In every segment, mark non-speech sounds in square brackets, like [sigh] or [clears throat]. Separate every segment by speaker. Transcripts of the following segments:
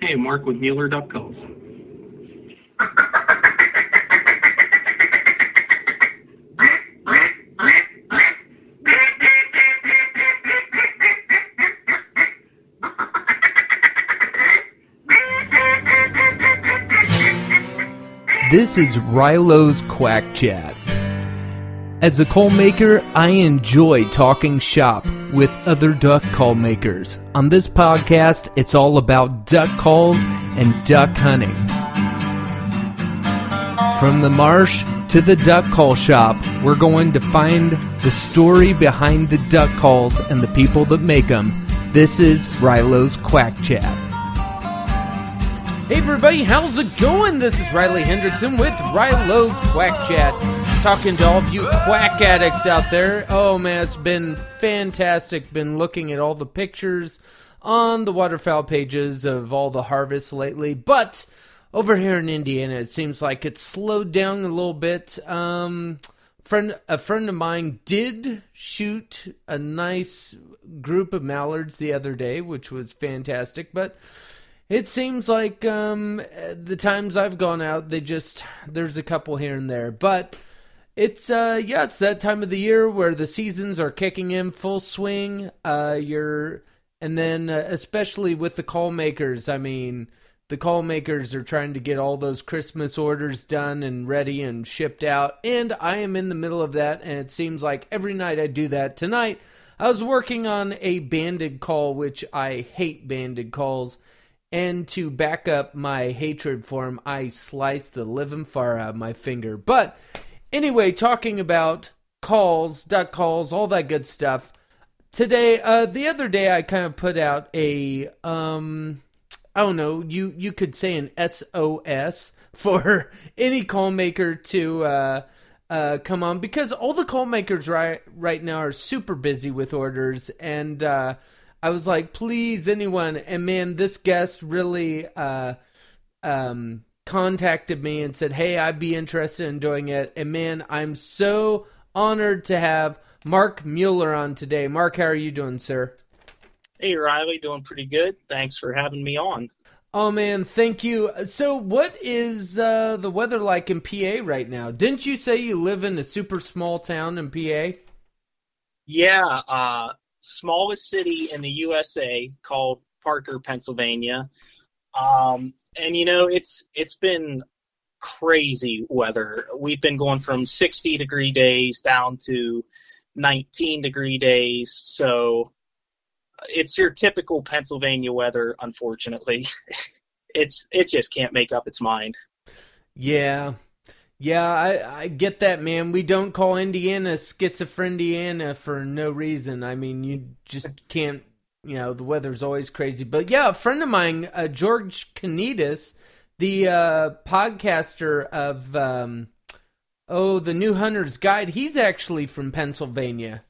Speaker 1: Hey, Mark with Mueller Duck Calls.
Speaker 2: This is Rilo's Quack Chat. As a call maker, I enjoy talking shop with other duck call makers. On this podcast, it's all about duck calls and duck hunting. From the marsh to the duck call shop, we're going to find the story behind the duck calls and the people that make them. This is Rilo's Quack Chat. Hey everybody, how's it going? This is Riley Hendrickson with Rilo's Quack Chat. Talking to all of you quack addicts out there. Oh man, it's been fantastic. Been looking at all the pictures on the waterfowl pages of all the harvests lately. But over here in Indiana, it seems like it's slowed down a little bit. Um, friend, a friend of mine did shoot a nice group of mallards the other day, which was fantastic. But it seems like um, the times I've gone out, they just there's a couple here and there, but it's uh yeah, it's that time of the year where the seasons are kicking in full swing. Uh, you're and then uh, especially with the call makers, I mean, the call makers are trying to get all those Christmas orders done and ready and shipped out, and I am in the middle of that, and it seems like every night I do that. Tonight, I was working on a banded call, which I hate banded calls and to back up my hatred for him, I sliced the living far out of my finger. But anyway, talking about calls, duck calls, all that good stuff. Today, uh, the other day, I kind of put out a, um, I don't know, you you could say an SOS [laughs] for any call maker to uh, uh, come on because all the call makers right right now are super busy with orders and. Uh, I was like, please, anyone. And man, this guest really uh, um, contacted me and said, hey, I'd be interested in doing it. And man, I'm so honored to have Mark Mueller on today. Mark, how are you doing, sir?
Speaker 3: Hey, Riley, doing pretty good. Thanks for having me on.
Speaker 2: Oh man, thank you. So, what is uh, the weather like in PA right now? Didn't you say you live in a super small town in PA?
Speaker 3: Yeah, uh, smallest city in the USA called Parker, Pennsylvania. Um, and you know, it's it's been crazy weather. We've been going from 60 degree days down to 19 degree days. So it's your typical Pennsylvania weather, unfortunately. [laughs] it's it just can't make up its mind.
Speaker 2: Yeah, yeah, I, I get that, man. We don't call Indiana schizophreniana for no reason. I mean, you just can't, you know, the weather's always crazy. But yeah, a friend of mine, uh, George Kanitas, the uh, podcaster of, um, oh, the New Hunter's Guide, he's actually from Pennsylvania.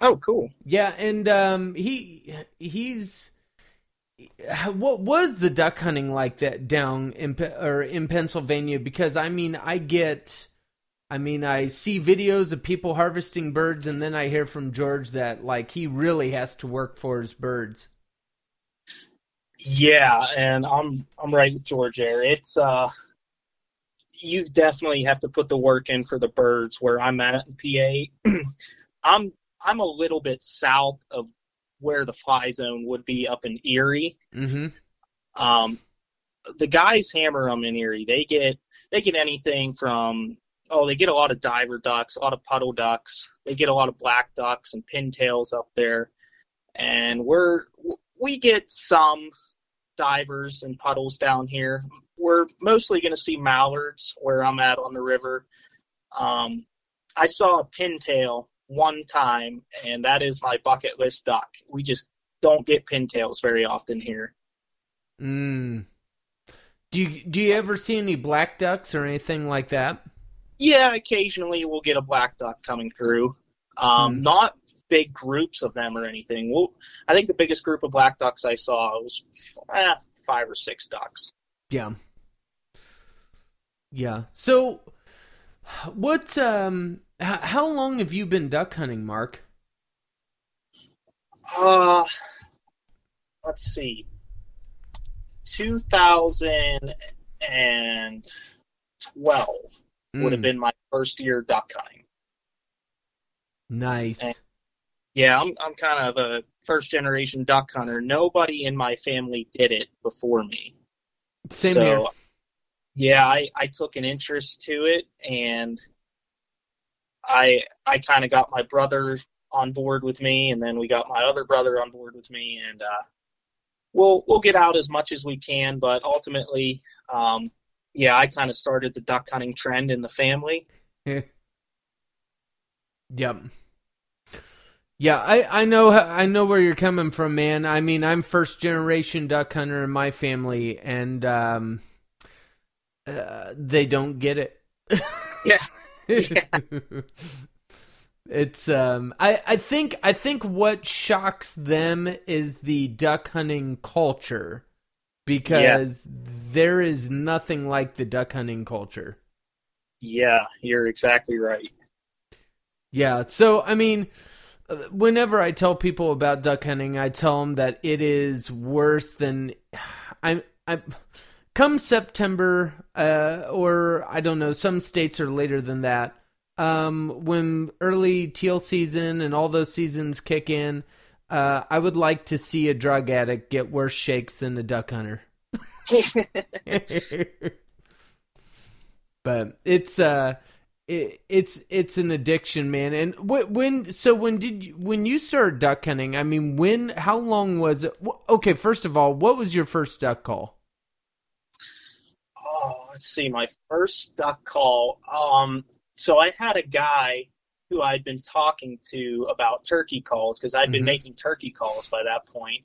Speaker 3: Oh, cool.
Speaker 2: Yeah, and um, he he's what was the duck hunting like that down in or in Pennsylvania? Because I mean, I get, I mean, I see videos of people harvesting birds, and then I hear from George that like he really has to work for his birds.
Speaker 3: Yeah, and I'm I'm right with George there. It's uh, you definitely have to put the work in for the birds. Where I'm at in PA, [clears throat] I'm I'm a little bit south of where the fly zone would be up in Erie.
Speaker 2: Mm-hmm.
Speaker 3: Um, the guys hammer them in Erie. They get they get anything from oh they get a lot of diver ducks, a lot of puddle ducks. They get a lot of black ducks and pintails up there, and we're we get some divers and puddles down here. We're mostly going to see mallards where I'm at on the river. Um, I saw a pintail one time, and that is my bucket list duck. We just don't get pintails very often here.
Speaker 2: Mm. Do you do you ever see any black ducks or anything like that?
Speaker 3: Yeah, occasionally we'll get a black duck coming through. Um, mm. Not big groups of them or anything. Well, I think the biggest group of black ducks I saw was eh, five or six ducks.
Speaker 2: Yeah. Yeah. So, what um how long have you been duck hunting, Mark?
Speaker 3: Uh, let's see. 2012 would have
Speaker 2: Mm,
Speaker 3: been my first year duck hunting.
Speaker 2: nice.
Speaker 3: and- Yeah, I'm I'm kind of a first generation duck hunter. Nobody in my family did it before me.
Speaker 2: Same
Speaker 3: so,
Speaker 2: here.
Speaker 3: Yeah, I, I took an interest to it and I I kind of got my brother on board with me and then we got my other brother on board with me and uh, we'll we'll get out as much as we can, but ultimately um, yeah, I kind of started the duck hunting trend in the family. [laughs]
Speaker 2: Yep. Yeah, I, I know I know where you're coming from, man. I mean, I'm first generation duck hunter in my family, and um, uh, they don't get it.
Speaker 3: Yeah. [laughs]
Speaker 2: it's um, I I think I think what shocks them is the duck hunting culture, because there is nothing like the duck hunting culture.
Speaker 3: Yeah, you're exactly right.
Speaker 2: Yeah. So, I mean, whenever I tell people about duck hunting, I tell them that it is worse than I. I come September, uh, or I don't know, some states are later than that. Um, when early teal season and all those seasons kick in, uh, I would like to see a drug addict get worse shakes than a duck hunter. [laughs] but it's uh it, it's it's an addiction man and wh- when so when did you when you started duck hunting i mean when how long was it okay first of all what was your first duck call
Speaker 3: Oh, let's see. My first duck call. Um, so I had a guy who I'd been talking to about turkey calls because I'd been
Speaker 2: Mhm.
Speaker 3: making turkey calls by that point,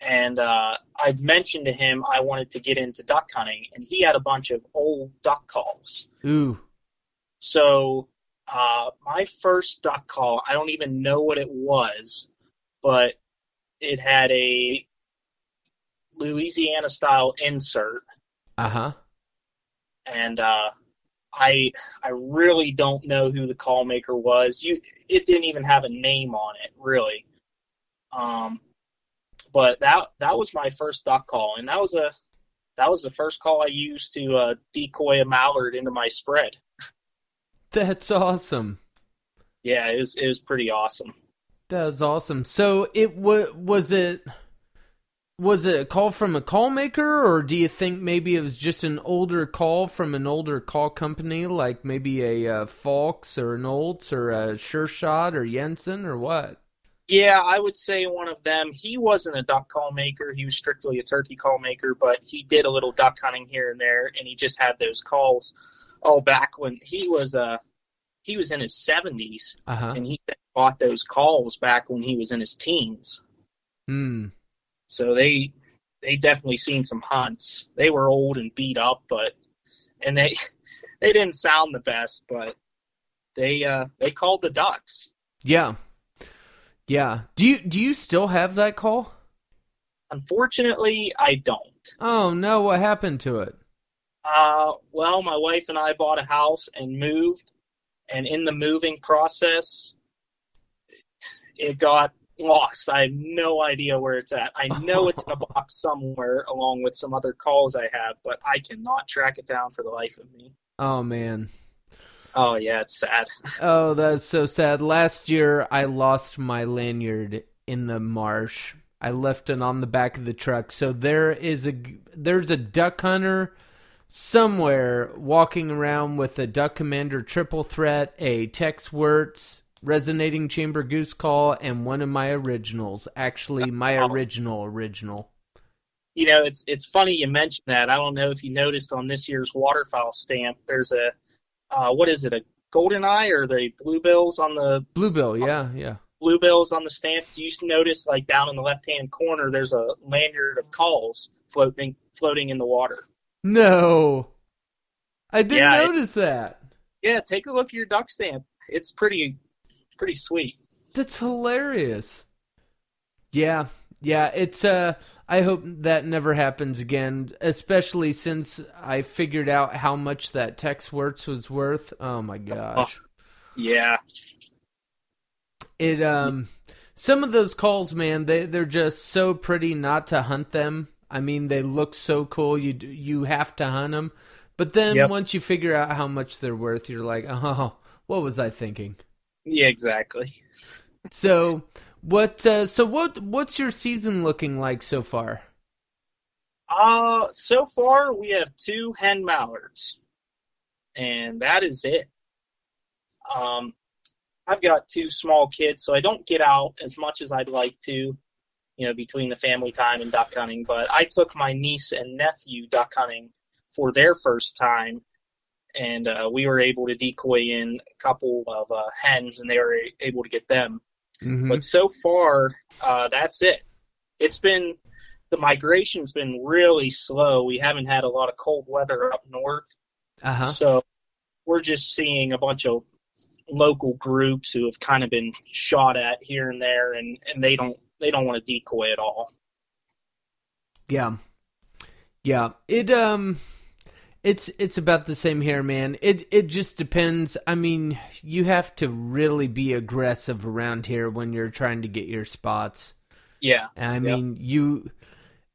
Speaker 3: and uh, I'd mentioned to him I wanted to get into duck hunting, and he had a bunch of old duck calls.
Speaker 2: ooh
Speaker 3: So uh, my first duck call, I don't even know what it was, but it had a Louisiana style insert
Speaker 2: uh-huh
Speaker 3: and uh, I I really don't know who the call maker was. You it didn't even have a name on it, really. Um, but that that was my first duck call, and that was a that was the first call I used to uh, decoy a mallard into my spread. [laughs]
Speaker 2: that's awesome
Speaker 3: Yeah, it was it was pretty awesome.
Speaker 2: that's awesome so it was was it was it a call from a call maker or do you think maybe it was just an older call from an older call company like maybe a uh, Faulk's or an Olt's or a Sure Shot or Jensen or what?
Speaker 3: Yeah, I would say one of them. He wasn't a duck call maker. He was strictly a turkey call maker, but he did a little duck hunting here and there, and he just had those calls all back when he was uh he was in his seventies,
Speaker 2: Uh huh.
Speaker 3: and he bought those calls back when he was in his teens.
Speaker 2: Hmm.
Speaker 3: So they they definitely seen some hunts. They were old and beat up, but and they [laughs] they didn't sound the best, but they uh they called the ducks.
Speaker 2: Yeah. Yeah. Do you do you still have that call?
Speaker 3: Unfortunately, I don't.
Speaker 2: Oh no! What happened to it?
Speaker 3: Uh, well, my wife and I bought a house and moved, and in the moving process, it got lost. I have no idea where it's at. I know it's in a [laughs] box somewhere, along with some other calls I have, but I cannot track it down for the life of me.
Speaker 2: Oh man.
Speaker 3: Oh yeah, it's sad. [laughs]
Speaker 2: Oh, that's so sad. Last year, I lost my lanyard in the marsh. I left it on the back of the truck. So there is a there's a duck hunter somewhere walking around with a duck commander triple threat, a Tex Wirtz resonating chamber goose call, and one of my originals. Actually, my original original.
Speaker 3: You know, it's it's funny you mentioned that. I don't know if you noticed on this year's waterfowl stamp, there's a uh, what is it, a golden eye or the bluebills on the
Speaker 2: Bluebill, yeah, yeah.
Speaker 3: bluebills on the stamp. Do you notice like down in the left hand corner there's a lanyard of calls floating floating in the water?
Speaker 2: No, I didn't
Speaker 3: Yeah, it-
Speaker 2: notice that.
Speaker 3: Yeah, take a look at your duck stamp. It's pretty pretty sweet.
Speaker 2: That's hilarious. Yeah, yeah. It's uh. I hope that never happens again. Especially since I figured out how much that Tex Wirtz was worth. Oh my gosh.
Speaker 3: Yeah.
Speaker 2: It um. Some of those calls, man, they they're just so pretty not to hunt them. I mean, they look so cool. You you have to hunt them, but then
Speaker 3: Yep.
Speaker 2: once you figure out how much they're worth, you're like, oh, what was I thinking?
Speaker 3: Yeah, exactly.
Speaker 2: So what? Uh, so what? What's your season looking like so far?
Speaker 3: Uh, so far we have two hen mallards, and that is it. Um, I've got two small kids, so I don't get out as much as I'd like to, you know, between the family time and duck hunting. But I took my niece and nephew duck hunting for their first time, and uh, we were able to decoy in a couple of uh, hens, and they were able to get them.
Speaker 2: Mhm.
Speaker 3: But so far, uh, that's it. It's been the migration's been really slow. We haven't had a lot of cold weather up north,
Speaker 2: Uh-huh.
Speaker 3: so we're just seeing a bunch of local groups who have kind of been shot at here and there, and, and they don't they don't want to decoy at all.
Speaker 2: Yeah. Yeah. It um it's it's about the same here, man. It it just depends. I mean, you have to really be aggressive around here when you're trying to get your spots.
Speaker 3: Yeah,
Speaker 2: I
Speaker 3: Yep.
Speaker 2: mean, you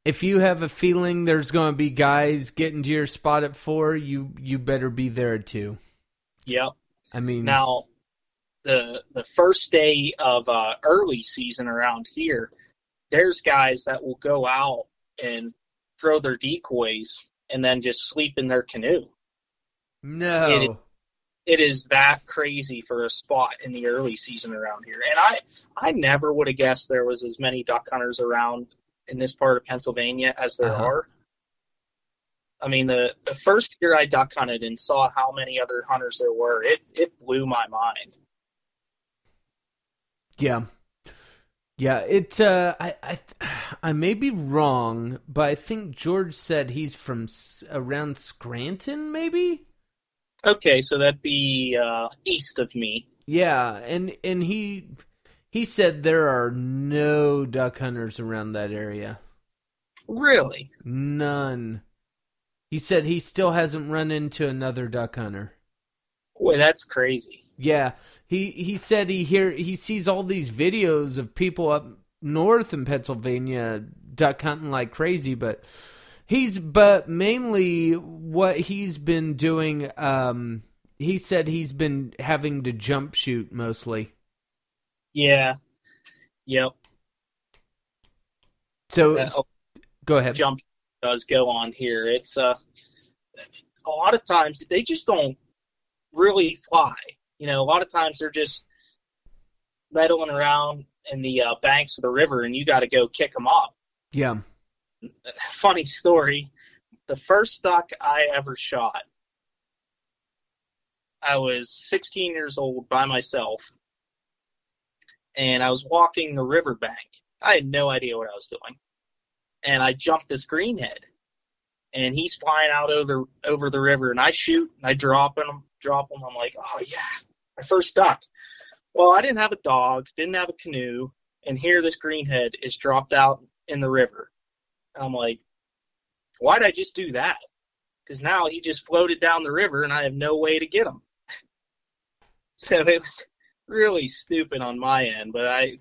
Speaker 2: if you have a feeling there's going to be guys getting to your spot at 4, you you better be there at 2.
Speaker 3: yep.
Speaker 2: I mean,
Speaker 3: Now, the the first day of uh, early season around here, there's guys that will go out and throw their decoys and then just sleep in their canoe.
Speaker 2: no.
Speaker 3: It is that crazy for a spot in the early season around here, and I I never would have guessed there was as many duck hunters around in this part of Pennsylvania as there
Speaker 2: Uh-huh.
Speaker 3: are. I mean, the, the first year I duck hunted and saw how many other hunters there were, it, it blew my mind.
Speaker 2: Yeah. Yeah, it uh I I [sighs] I may be wrong, but I think George said he's from S- around Scranton maybe?
Speaker 3: Okay, so that'd be uh, east of me.
Speaker 2: Yeah, and and he he said there are no duck hunters around that area.
Speaker 3: Really?
Speaker 2: None. He said he still hasn't run into another duck hunter.
Speaker 3: Boy, that's crazy.
Speaker 2: Yeah, he he said he hear he sees all these videos of people up north in Pennsylvania duck hunting like crazy, but he's but mainly what he's been doing. Um, he said he's been having to jump shoot mostly.
Speaker 3: Yeah. Yep.
Speaker 2: So
Speaker 3: That
Speaker 2: go ahead.
Speaker 3: jump does go on here. It's uh, a lot of times they just don't really fly. You know, a lot of times they're just meddling around in the uh, banks of the river, and you got to go kick them off.
Speaker 2: Yeah.
Speaker 3: Funny story: the first duck I ever shot, I was 16 years old by myself, and I was walking the riverbank. I had no idea what I was doing, and I jumped this greenhead, and he's flying out over over the river, and I shoot, and I drop him, drop him. I'm like, oh yeah, my first duck. Well, I didn't have a dog, didn't have a canoe, and here this greenhead is dropped out in the river. I'm like, why'd I just do that? Because now he just floated down the river, and I have no way to get him. [laughs] so it was really stupid on my end, but I,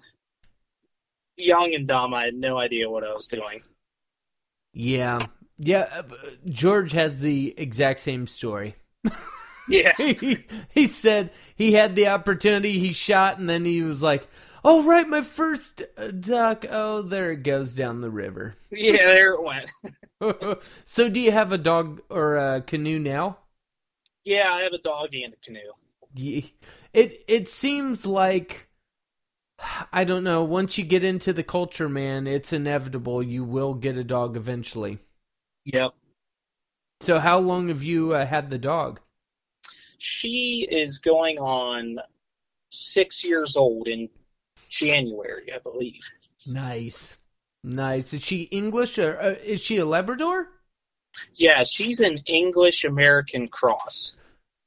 Speaker 3: young and dumb, I had no idea what I was doing.
Speaker 2: Yeah. Yeah, uh, George has the exact same story. [laughs]
Speaker 3: Yeah, [laughs]
Speaker 2: he, he said he had the opportunity, he shot, and then he was like, "Oh right, my first uh, duck. Oh, there it goes down the river."
Speaker 3: yeah, there it went. [laughs] [laughs]
Speaker 2: so, do you have a dog or a canoe now?
Speaker 3: Yeah, I have a dog and a canoe.
Speaker 2: It it seems like I don't know. Once you get into the culture, man, it's inevitable. You will get a dog eventually.
Speaker 3: Yep.
Speaker 2: So, how long have you uh, had the dog?
Speaker 3: She is going on six years old in January, I believe.
Speaker 2: Nice, nice. Is she English or uh, is she a Labrador?
Speaker 3: Yeah, she's an English American cross.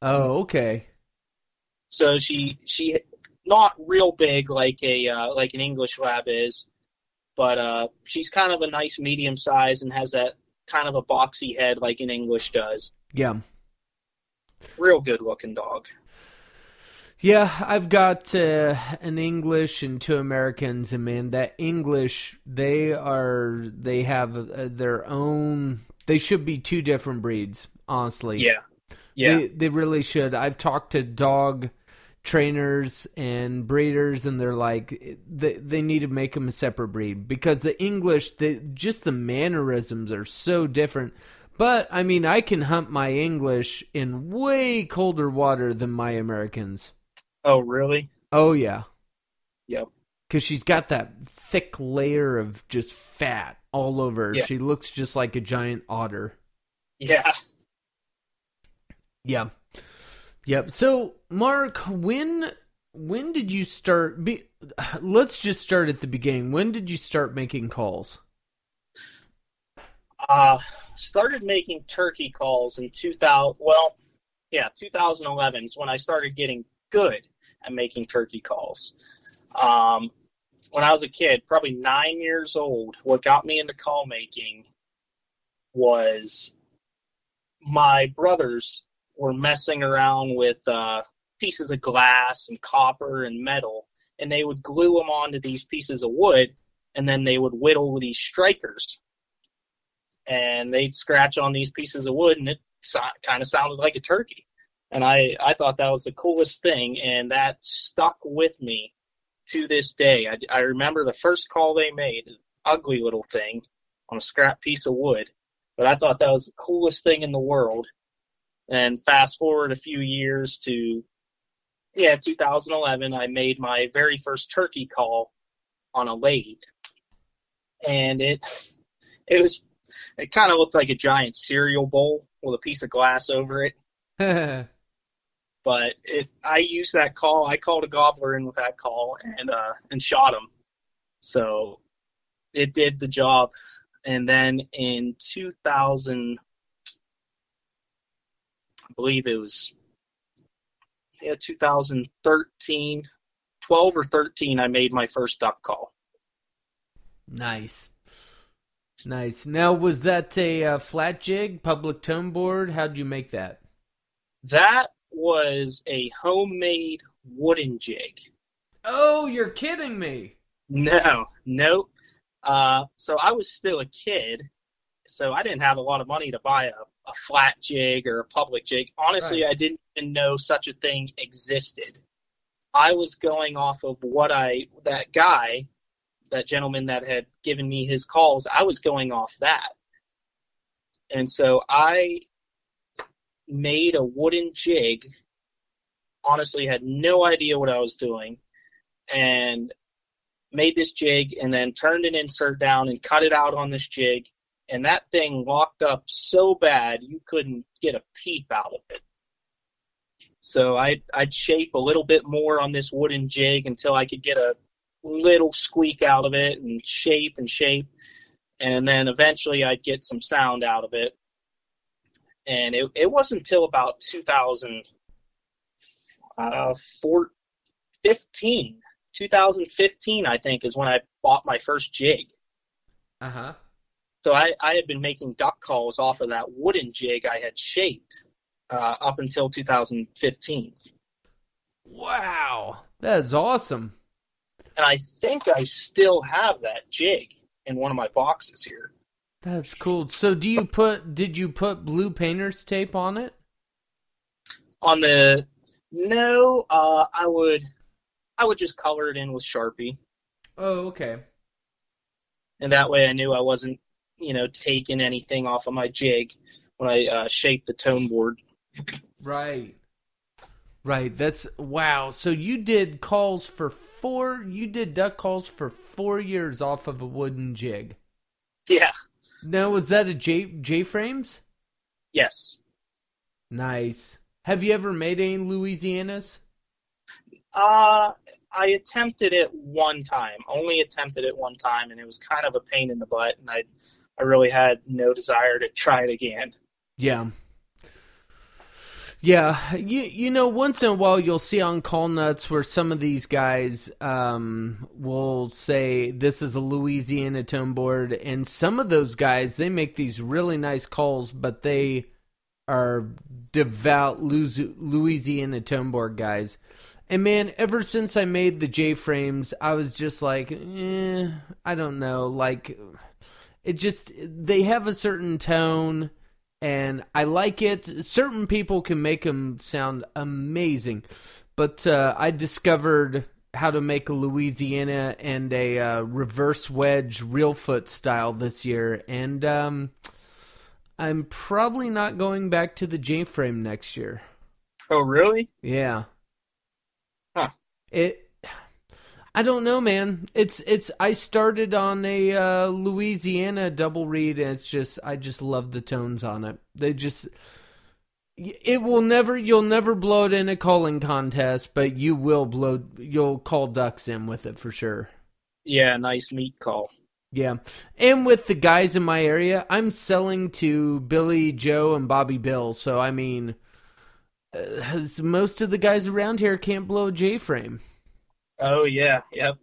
Speaker 2: Oh, okay.
Speaker 3: So she she not real big like a uh, like an English lab is, but uh, she's kind of a nice medium size and has that kind of a boxy head like an English does.
Speaker 2: Yeah.
Speaker 3: Real good looking dog.
Speaker 2: Yeah, I've got uh, an English and two Americans, and man, that English they are they have uh, their own. They should be two different breeds, honestly.
Speaker 3: Yeah, yeah,
Speaker 2: they, they really should. I've talked to dog trainers and breeders, and they're like they they need to make them a separate breed because the English, the just the mannerisms are so different. But I mean, I can hunt my English in way colder water than my Americans.
Speaker 3: Oh, really?
Speaker 2: Oh yeah.
Speaker 3: Yep.
Speaker 2: Because she's got that thick layer of just fat all over.
Speaker 3: Yeah.
Speaker 2: She looks just like a giant otter.
Speaker 3: Yeah.
Speaker 2: Yeah. Yep. So, Mark, when when did you start? Be, let's just start at the beginning. When did you start making calls?
Speaker 3: Uh, started making turkey calls in 2000. Well, yeah, 2011 is when I started getting good at making turkey calls. Um, when I was a kid, probably nine years old, what got me into call making was my brothers were messing around with uh, pieces of glass and copper and metal, and they would glue them onto these pieces of wood, and then they would whittle these strikers and they'd scratch on these pieces of wood and it so- kind of sounded like a turkey. And I, I thought that was the coolest thing and that stuck with me to this day. I, I remember the first call they made ugly little thing on a scrap piece of wood but i thought that was the coolest thing in the world. And fast forward a few years to yeah 2011 i made my very first turkey call on a lathe. And it it was it kind of looked like a giant cereal bowl with a piece of glass over it. [laughs] But it, I used that call. I called a gobbler in with that call and uh, and shot him. So it did the job. And then in 2000, I believe it was yeah 2013, 12 or 13, I made my first duck call.
Speaker 2: nice. Nice. Now, was that a uh, flat jig, public tone board? How'd you make that?
Speaker 3: That was a homemade wooden jig.
Speaker 2: Oh, you're kidding me.
Speaker 3: No, no. Uh, so I was still a kid, so I didn't have a lot of money to buy a, a flat jig or a public jig. Honestly,
Speaker 2: Right.
Speaker 3: I didn't even know such a thing existed. I was going off of what I that guy, that gentleman that had given me his calls. I was going off that, and so I made a wooden jig. Honestly, had no idea what I was doing, and made this jig and then turned an insert down and cut it out on this jig and that thing locked up so bad you couldn't get a peep out of it so I'd, I'd shape a little bit more on this wooden jig until i could get a little squeak out of it and shape and shape and then eventually i'd get some sound out of it and it, it wasn't until about 2000 uh, four, 15 2015, I think, is when I bought my first jig.
Speaker 2: Uh huh.
Speaker 3: So I, I had been making duck calls off of that wooden jig I had shaped uh, up until 2015.
Speaker 2: Wow. That's awesome.
Speaker 3: And I think I still have that jig in one of my boxes here.
Speaker 2: That's cool. So, do you put, did you put blue painter's tape on it?
Speaker 3: On the no, uh, I would I would just color it in with Sharpie,
Speaker 2: Oh, okay.
Speaker 3: and that way I knew I wasn't you know taking anything off of my jig when I uh, shaped the tone board.
Speaker 2: Right. Right. That's wow. So you did calls for four. You did duck calls for four years off of a wooden jig.
Speaker 3: Yeah.
Speaker 2: Now was that a J J frames?
Speaker 3: Yes.
Speaker 2: Nice. Have you ever made any Louisianas?
Speaker 3: Uh, I attempted it one time. Only attempted it one time, and it was kind of a pain in the butt, and I, I really had no desire to try it again.
Speaker 2: Yeah. Yeah, you you know, once in a while you'll see on call nuts where some of these guys um, will say this is a Louisiana tone board, and some of those guys they make these really nice calls, but they are devout Louisiana tone board guys, And man, ever since I made the J frames, I was just like, eh, I don't know. Like, it just, they have a certain tone, and I like it. Certain people can make them sound amazing. But uh, I discovered how to make a Louisiana and a uh, reverse wedge Reelfoot style this year. And um, I'm probably not going back to the J frame next year.
Speaker 3: Oh, really?
Speaker 2: Yeah.
Speaker 3: Huh.
Speaker 2: It. I don't know, man. It's it's. I started on a uh, Louisiana double reed, and it's just I just love the tones on it. They just. It will never. You'll never blow it in a calling contest, but you will blow. You'll call ducks in with it for sure.
Speaker 3: Yeah, nice meat call.
Speaker 2: Yeah. And with the guys in my area, I'm selling to Billy, Joe, and Bobby Bill. So, I mean, uh, most of the guys around here can't blow a J frame.
Speaker 3: Oh, yeah. Yep.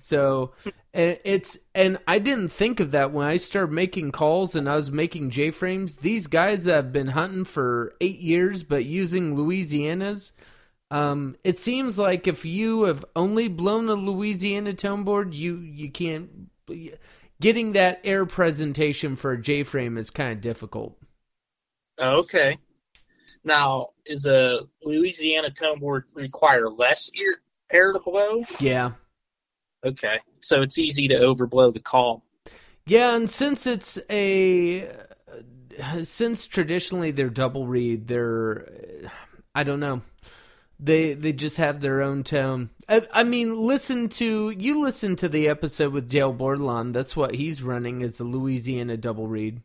Speaker 2: So, it's, and I didn't think of that when I started making calls and I was making J frames. These guys that have been hunting for eight years, but using Louisiana's, um, it seems like if you have only blown a Louisiana tone board, you you can't getting that air presentation for a J frame is kind of difficult.
Speaker 3: Okay. Now, is a Louisiana tone board require less air, air to blow?
Speaker 2: Yeah.
Speaker 3: Okay. So it's easy to overblow the call.
Speaker 2: Yeah, and since it's a since traditionally they're double reed, they're I don't know. They they just have their own tone. I, I mean, listen to you listen to the episode with Dale Bordelon. That's what he's running is a Louisiana double reed.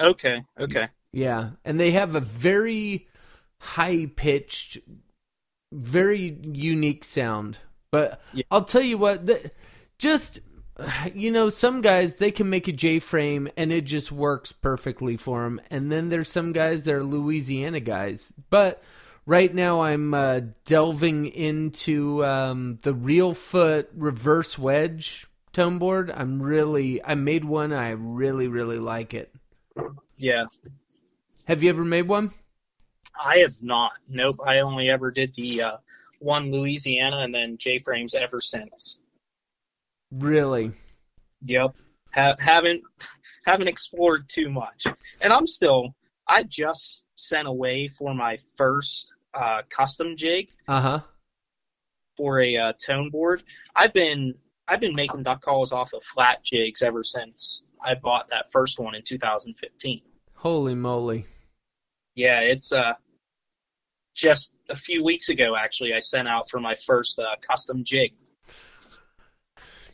Speaker 3: Okay. Okay.
Speaker 2: Yeah, and they have a very high pitched, very unique sound. But
Speaker 3: Yeah.
Speaker 2: I'll tell you what, the, just you know, some guys they can make a J frame and it just works perfectly for them, and then there's some guys that are Louisiana guys. But right now, I'm uh, delving into um, the Reelfoot reverse wedge tone board. I'm really, I made one. I really, really like it.
Speaker 3: Yeah.
Speaker 2: Have you ever made one?
Speaker 3: I have not. Nope. I only ever did the uh, one Louisiana and then J frames ever since.
Speaker 2: Really?
Speaker 3: Yep. Ha- haven't haven't explored too much, and I'm still. I just sent away for my first uh, custom jig
Speaker 2: Uh huh.
Speaker 3: for a uh, tone board. I've been I've been making duck calls off of flat jigs ever since I bought that first one in 2015.
Speaker 2: Holy moly!
Speaker 3: Yeah, it's uh just a few weeks ago actually I sent out for my first uh, custom jig.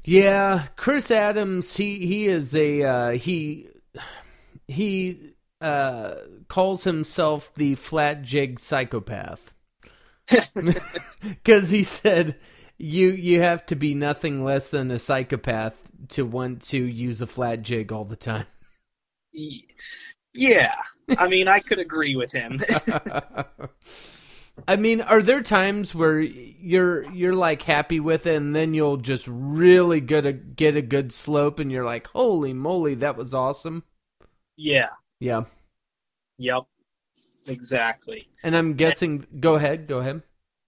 Speaker 2: Yeah, Chris Adams. He he is a uh, he he uh, calls himself the flat jig psychopath [laughs] [laughs] because he said you you have to be nothing less than a psychopath to want to use a flat jig all the time.
Speaker 3: Yeah, [laughs] I mean I could agree with him. [laughs]
Speaker 2: I mean, are there times where you're you're like happy with it, and then you'll just really good a, get a good slope, and you're like, "Holy moly, that was awesome!"
Speaker 3: yeah,
Speaker 2: Yeah,
Speaker 3: yep, exactly.
Speaker 2: and I'm guessing. Go ahead, go ahead.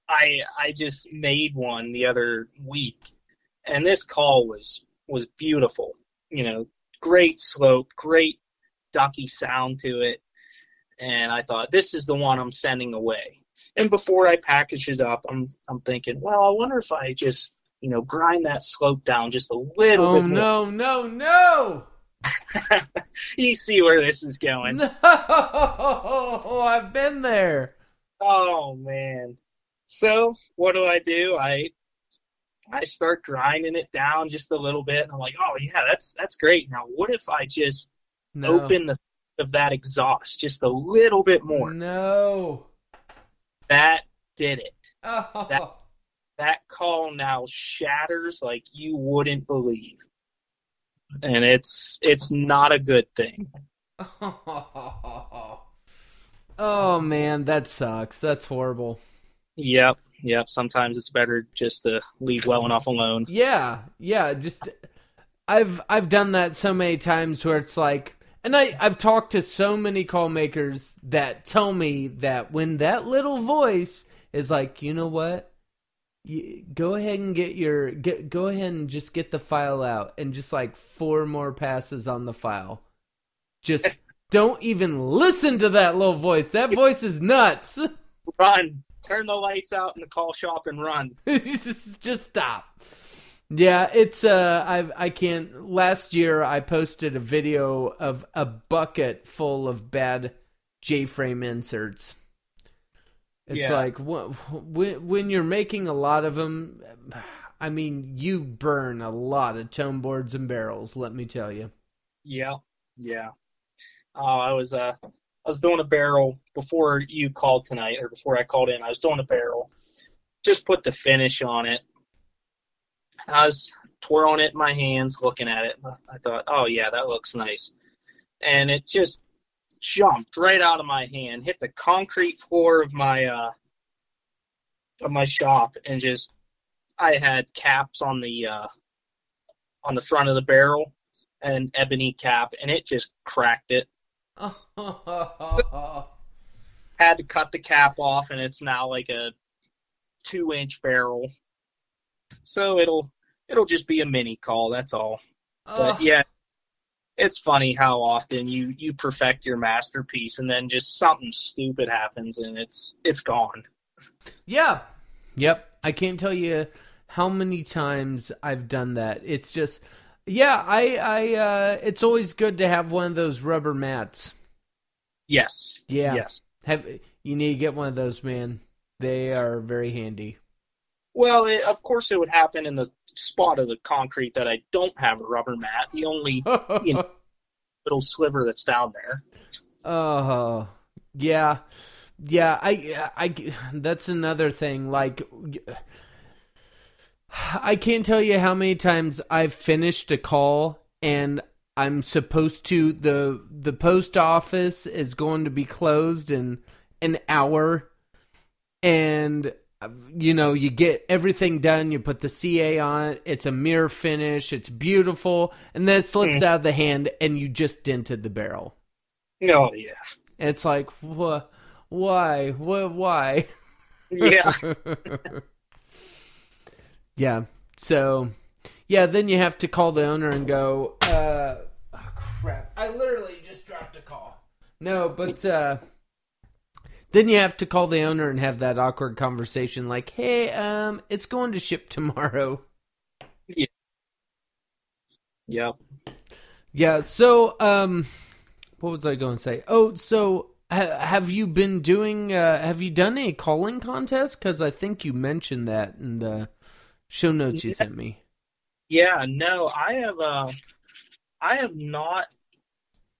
Speaker 3: I I just made one the other week, and this call was was beautiful. You know, great slope, great ducky sound to it, and I thought this is the one I'm sending away. And before I package it up, I'm I'm thinking, well, I wonder if I just you know grind that slope down just a little
Speaker 2: Oh
Speaker 3: bit more.
Speaker 2: no, no, no, [laughs]
Speaker 3: You see where this is going?
Speaker 2: no! [laughs] I've been there.
Speaker 3: Oh man. So what do I do? I I start grinding it down just a little bit and I'm like, oh yeah, that's that's great. Now what if I just
Speaker 2: No.
Speaker 3: open the of that exhaust just a little bit more?
Speaker 2: No.
Speaker 3: That did it.
Speaker 2: Oh.
Speaker 3: That- That call now shatters like you wouldn't believe. And it's it's not a good thing. [laughs]
Speaker 2: oh man, that sucks. That's horrible.
Speaker 3: Yep, yep. Sometimes it's better just to leave well enough alone.
Speaker 2: Yeah, yeah. Just I've I've done that so many times where it's like, and I I've talked to so many call makers that tell me that when that little voice is like, you know what, you, go ahead and get your get go ahead and just get the file out and just like four more passes on the file. Just [laughs] don't even listen to that little voice. That voice is nuts.
Speaker 3: Run. Turn the lights out in the call shop and run. [laughs]
Speaker 2: just, just stop. Yeah, it's uh I I can't last year I posted a video of a bucket full of bad J-frame inserts. It's
Speaker 3: Yeah.
Speaker 2: like when when you're making a lot of them I mean, you burn a lot of tone boards and barrels, let me tell you.
Speaker 3: Yeah, yeah. Oh, I was uh, I was doing a barrel before you called tonight, or before I called in. I was doing a barrel. Just put the finish on it. I was twirling it in my hands, looking at it. I thought, oh yeah, that looks nice, and it just jumped right out of my hand, hit the concrete floor of my uh, of my shop, and just I had caps on the uh, on the front of the barrel an ebony cap and it just cracked it. [laughs] Had to cut the cap off and it's now like a two inch barrel. So it'll it'll just be a mini call, that's all. But yeah. It's funny how often you you perfect your masterpiece and then just something stupid happens and it's it's gone.
Speaker 2: Yeah. Yep. I can't tell you how many times I've done that. It's just yeah, I I uh it's always good to have one of those rubber mats.
Speaker 3: Yes.
Speaker 2: Yeah.
Speaker 3: Yes.
Speaker 2: Have you need to get one of those, man. They are very handy.
Speaker 3: Well, it, of course it would happen in the spot of the concrete that I don't have a rubber mat. The only You know. [laughs] little sliver that's down there.
Speaker 2: Oh, yeah, yeah. I, I, that's another thing. Like, I can't tell you how many times I've finished a call and I'm supposed to the the post office is going to be closed in an hour, and uh, you know you get everything done. You put the CA on it. It's a mirror finish. It's beautiful, and then it slips
Speaker 3: Mm.
Speaker 2: out of the hand, and you just dented the barrel.
Speaker 3: Oh yeah.
Speaker 2: It's like, why? Wha why?
Speaker 3: Yeah. [laughs]
Speaker 2: yeah. So, yeah, then you have to call the owner and go, uh, oh, crap. I literally just dropped a call. No, but, uh, then you have to call the owner and have that awkward conversation like, hey, um, it's going to ship tomorrow.
Speaker 3: yep.
Speaker 2: Yeah, Yeah, so, um, what was I going to say? Oh, so ha- have you been doing, uh, have you done a calling contest? Because I think you mentioned that in the show notes you sent me.
Speaker 3: Yeah, no, I have uh I have not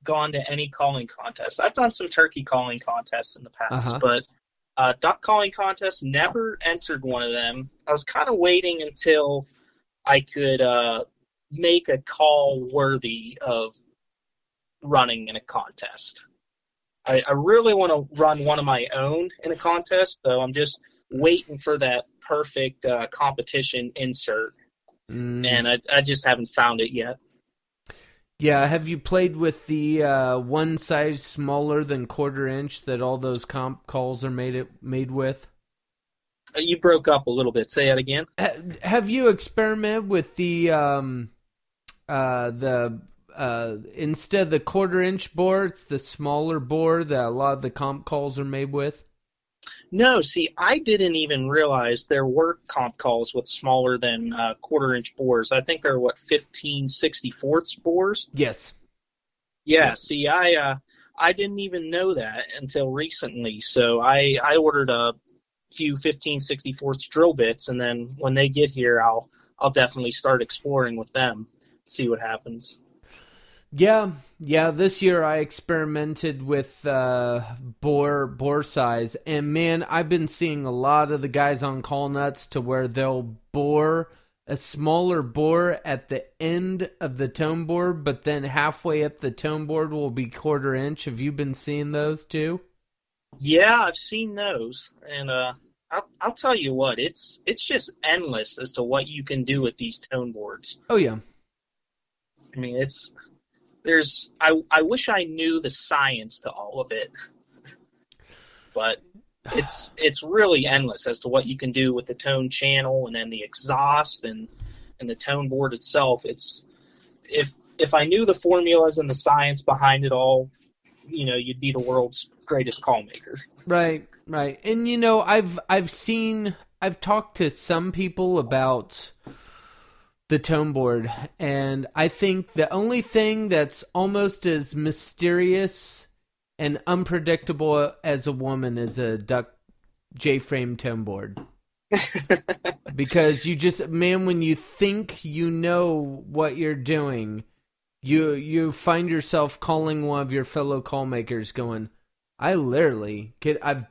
Speaker 3: gone to any calling contests. I've done some turkey calling contests in the past,
Speaker 2: Uh-huh.
Speaker 3: but uh duck calling contests never entered one of them. I was kind of waiting until I could uh make a call worthy of running in a contest. I, I really want to run one of my own in a contest, so I'm just waiting for that perfect uh, competition insert
Speaker 2: Mm.
Speaker 3: and I, I just haven't found it yet.
Speaker 2: Yeah, have you played with the uh, one size smaller than quarter inch that all those comp calls are made it made with?
Speaker 3: Uh, You broke up a little bit. Say that again.
Speaker 2: Ha- Have you experimented with the um, uh, the uh, instead of the quarter inch bore, it's the smaller bore that a lot of the comp calls are made with?
Speaker 3: No, see, I didn't even realize there were comp calls with smaller than uh, quarter inch bores. I think they're what 15 64ths bores.
Speaker 2: Yes.
Speaker 3: Yeah, see, I uh, I didn't even know that until recently. So I I ordered a few 15 64ths drill bits, and then when they get here, I'll I'll definitely start exploring with them, see what happens.
Speaker 2: Yeah, yeah. This year I experimented with uh, bore bore size, and man, I've been seeing a lot of the guys on call nuts to where they'll bore a smaller bore at the end of the tone board, but then halfway up the tone board will be quarter inch. Have you been seeing those too?
Speaker 3: Yeah, I've seen those, and uh, I'll I'll tell you what, it's it's just endless as to what you can do with these tone boards.
Speaker 2: Oh yeah,
Speaker 3: I mean, it's there's I I wish I knew the science to all of it, but it's it's really endless as to what you can do with the tone channel and then the exhaust and and the tone board itself. It's if if I knew the formulas and the science behind it all, you know, you'd be the world's greatest call maker.
Speaker 2: Right, right. And you know, I've I've seen I've talked to some people about the tone board and I think the only thing that's almost as mysterious and unpredictable as a woman is a duck J-frame tone board. [laughs] because you just man when you think you know what you're doing you you find yourself calling one of your fellow call makers going I literally could I've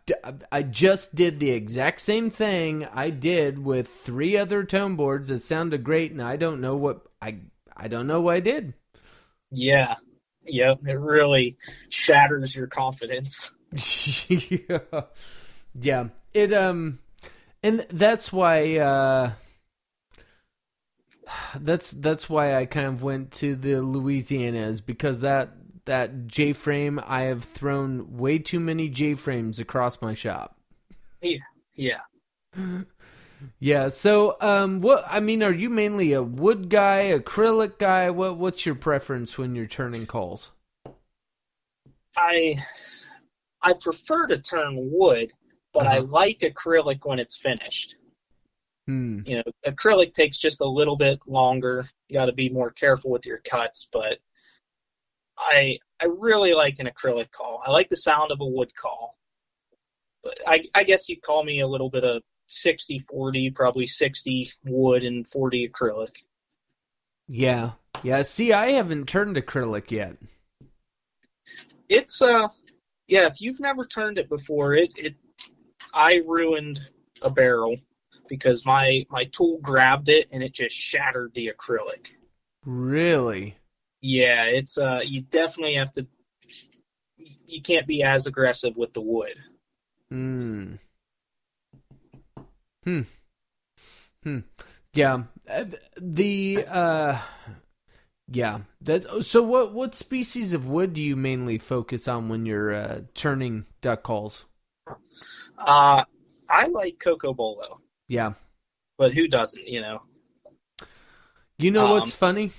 Speaker 2: I just did the exact same thing I did with three other tone boards that sounded great and I don't know what I I don't know what I did.
Speaker 3: Yeah. Yep, it really shatters your confidence.
Speaker 2: yeah. [laughs] yeah. It um and that's why uh [sighs] that's that's why I kind of went to the Louisianas because that that J frame I have thrown way too many J frames across my shop.
Speaker 3: Yeah, yeah, [laughs]
Speaker 2: yeah. So, um, what I mean, are you mainly a wood guy, acrylic guy? What what's your preference when you're turning calls?
Speaker 3: I I prefer to turn wood, but uh-huh. I like acrylic when it's finished.
Speaker 2: Hmm.
Speaker 3: You know, acrylic takes just a little bit longer. You got to be more careful with your cuts, but I I really like an acrylic call. I like the sound of a wood call. But I I guess you'd call me a little bit of 60 40, probably 60 wood and 40 acrylic.
Speaker 2: Yeah. Yeah, see I haven't turned acrylic yet.
Speaker 3: It's uh yeah, if you've never turned it before, it it I ruined a barrel because my my tool grabbed it and it just shattered the acrylic.
Speaker 2: Really?
Speaker 3: Yeah, it's uh you definitely have to you can't be as aggressive with the wood.
Speaker 2: Hmm. Hmm. Hmm. Yeah. Uh, the uh yeah. That so what what species of wood do you mainly focus on when you're uh turning duck calls?
Speaker 3: Uh I like Cocobolo.
Speaker 2: Yeah.
Speaker 3: But who doesn't, you know?
Speaker 2: You know um, what's funny?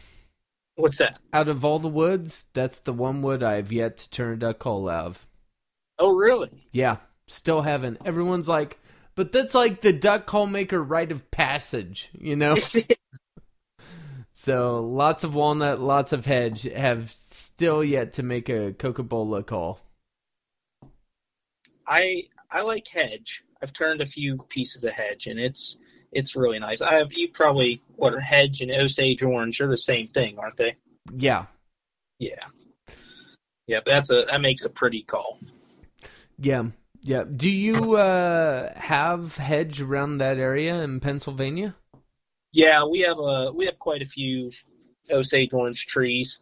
Speaker 3: What's that?
Speaker 2: Out of all the woods, that's the one wood I've yet to turn a duck call out of.
Speaker 3: Oh, really?
Speaker 2: Yeah, still haven't. Everyone's like, but that's like the duck call maker rite of passage, you know? [laughs] so lots of walnut, lots of hedge have still yet to make a Cocobolo call.
Speaker 3: I I like hedge. I've turned a few pieces of hedge, and it's it's really nice. I have you probably what are hedge and Osage orange are the same thing, aren't they?
Speaker 2: Yeah,
Speaker 3: yeah, yeah. That's a that makes a pretty call.
Speaker 2: Yeah, yeah. Do you uh, have hedge around that area in Pennsylvania?
Speaker 3: Yeah, we have a we have quite a few Osage orange trees.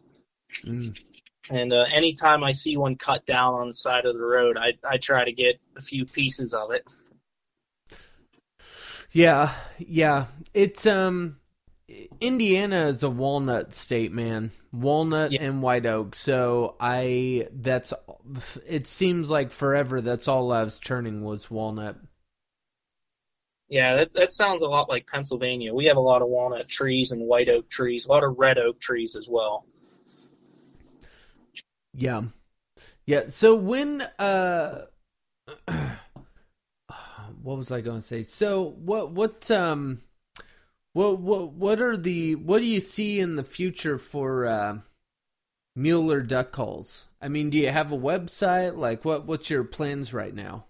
Speaker 3: Mm. And uh, anytime I see one cut down on the side of the road, I I try to get a few pieces of it.
Speaker 2: Yeah, yeah. It's um Indiana is a walnut state, man. Walnut yeah. and white oak. So I that's it seems like forever that's all I was turning was walnut.
Speaker 3: Yeah, that that sounds a lot like Pennsylvania. We have a lot of walnut trees and white oak trees, a lot of red oak trees as well.
Speaker 2: Yeah. Yeah, so when uh [clears throat] what was I going to say? So what what um what what what are the what do you see in the future for uh, Mueller duck calls? I mean, do you have a website? Like what what's your plans right now?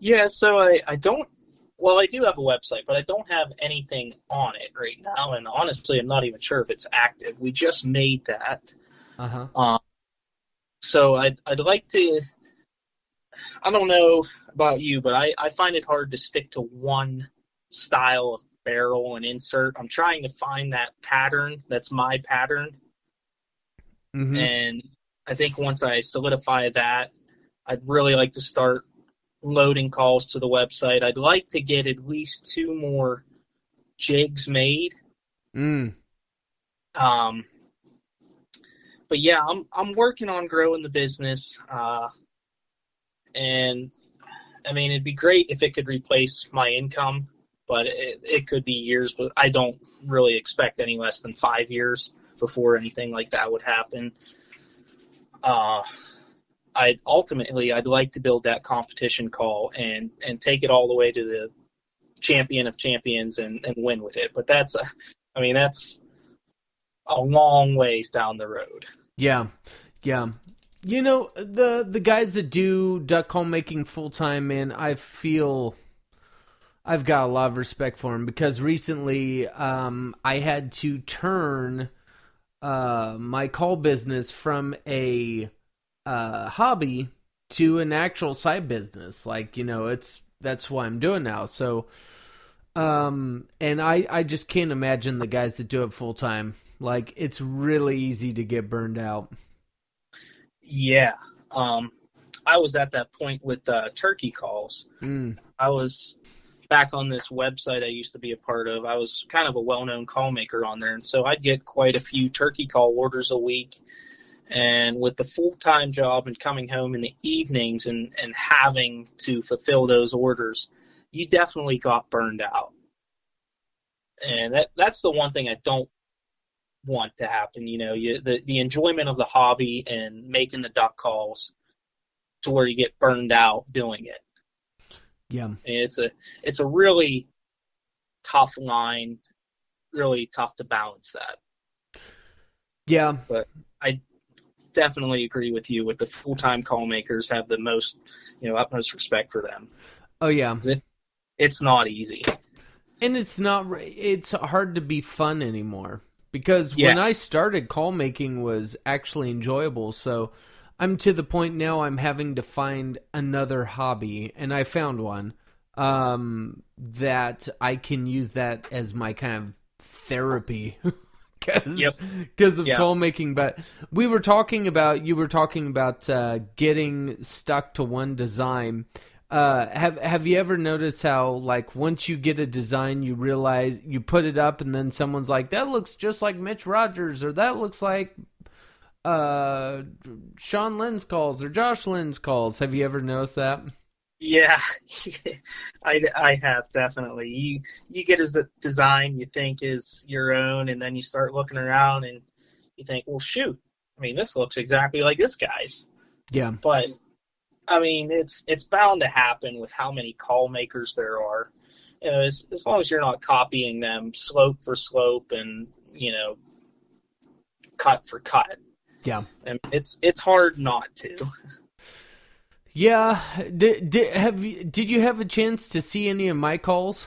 Speaker 3: Yeah, so I I don't well, I do have a website, but I don't have anything on it right now, and honestly, I'm not even sure if it's active. We just made that.
Speaker 2: Uh-huh.
Speaker 3: Um, so I'd I'd like to I don't know about you, but I, I find it hard to stick to one style of barrel and insert. I'm trying to find that pattern that's my pattern. Mm-hmm. And I think once I solidify that, I'd really like to start loading calls to the website. I'd like to get at least two more jigs made.
Speaker 2: Mm.
Speaker 3: Um, but yeah, I'm I'm working on growing the business. Uh, and I mean, it'd be great if it could replace my income, but it, it could be years. But I don't really expect any less than five years before anything like that would happen. Uh, I ultimately I'd like to build that competition call and and take it all the way to the champion of champions and, and win with it. But that's, a, I mean, that's a long ways down the road.
Speaker 2: Yeah, yeah. You know the the guys that do duck call making full time, man. I feel I've got a lot of respect for them because recently um, I had to turn uh, my call business from a uh, hobby to an actual side business. Like you know, it's that's what I'm doing now. So, um, and I I just can't imagine the guys that do it full time. Like it's really easy to get burned out.
Speaker 3: Yeah. Um, I was at that point with uh, turkey calls.
Speaker 2: Mm.
Speaker 3: I was back on this website I used to be a part of. I was kind of a well known call maker on there. And so I'd get quite a few turkey call orders a week. And with the full time job and coming home in the evenings and, and having to fulfill those orders, you definitely got burned out. And that that's the one thing I don't want to happen. You know, you, the the enjoyment of the hobby and making the duck calls to where you get burned out doing it.
Speaker 2: Yeah,
Speaker 3: and it's a it's a really tough line, really tough to balance that.
Speaker 2: Yeah,
Speaker 3: but I definitely agree with you. With the full time call makers, have the most you know utmost respect for them.
Speaker 2: Oh yeah,
Speaker 3: it, it's not easy,
Speaker 2: and it's not. It's hard to be fun anymore because
Speaker 3: Yeah.
Speaker 2: when I started call making was actually enjoyable. So I'm to the point now I'm having to find another hobby and I found one um that I can use that as my kind of therapy [laughs] cuz
Speaker 3: Yep.
Speaker 2: cuz of
Speaker 3: Yeah.
Speaker 2: call making but we were talking about you were talking about uh getting stuck to one design uh, have have you ever noticed how like once you get a design, you realize you put it up, and then someone's like, "That looks just like Mitch Rogers," or "That looks like uh, Sean Lynn's calls or Josh Lynn's calls." Have you ever noticed that?
Speaker 3: Yeah, [laughs] I, I have definitely. You you get a design you think is your own, and then you start looking around and you think, well, shoot, I mean, this looks exactly like this guy's.
Speaker 2: Yeah,
Speaker 3: But I mean, it's it's bound to happen with how many call makers there are. You know, as as long as you're not copying them slope for slope and you know cut for cut,
Speaker 2: yeah,
Speaker 3: and it's it's hard not to.
Speaker 2: yeah. Did, did have you did you have a chance to see any of my calls?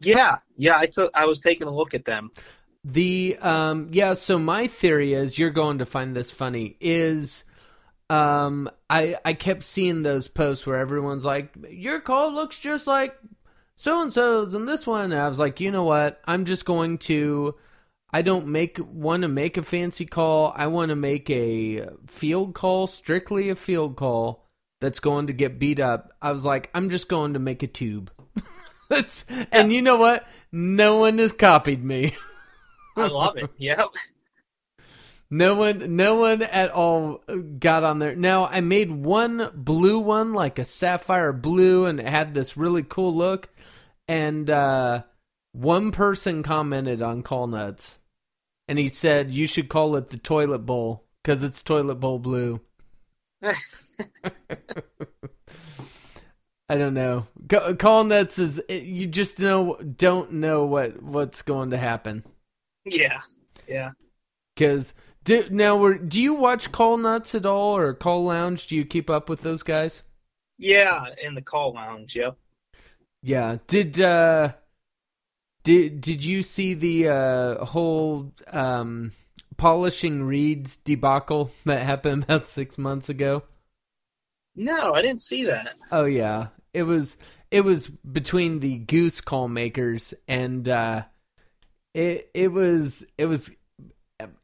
Speaker 3: Yeah, yeah. I took I was taking a look at them.
Speaker 2: The um yeah, so my theory is you're going to find this funny is um I I kept seeing those posts where everyone's like your call looks just like so and so's and this one and I was like, "You know what? I'm just going to I don't make want to make a fancy call. I want to make a field call, strictly a field call that's going to get beat up. I was like, I'm just going to make a tube. [laughs] And you know what? No one has copied me.
Speaker 3: I love it. [laughs] Yep.
Speaker 2: No one, no one at all got on there. Now I made one blue one, like a sapphire blue, and it had this really cool look. And uh, one person commented on Call Nuts, and he said you should call it the toilet bowl because it's toilet bowl blue. [laughs] I don't know. Ca- Call Nuts is you just know don't know what what's going to happen.
Speaker 3: Yeah. Yeah.
Speaker 2: Because do, now, we're, do you watch Call Nuts at all or Call Lounge? Do you keep up with those guys?
Speaker 3: Yeah. In the call lounge. Yep.
Speaker 2: Yeah. Did uh, did did you see the uh, whole um, polishing reeds debacle that happened about six months ago?
Speaker 3: No, I didn't see that.
Speaker 2: Oh yeah, it was it was between the goose call makers and uh, it it was it was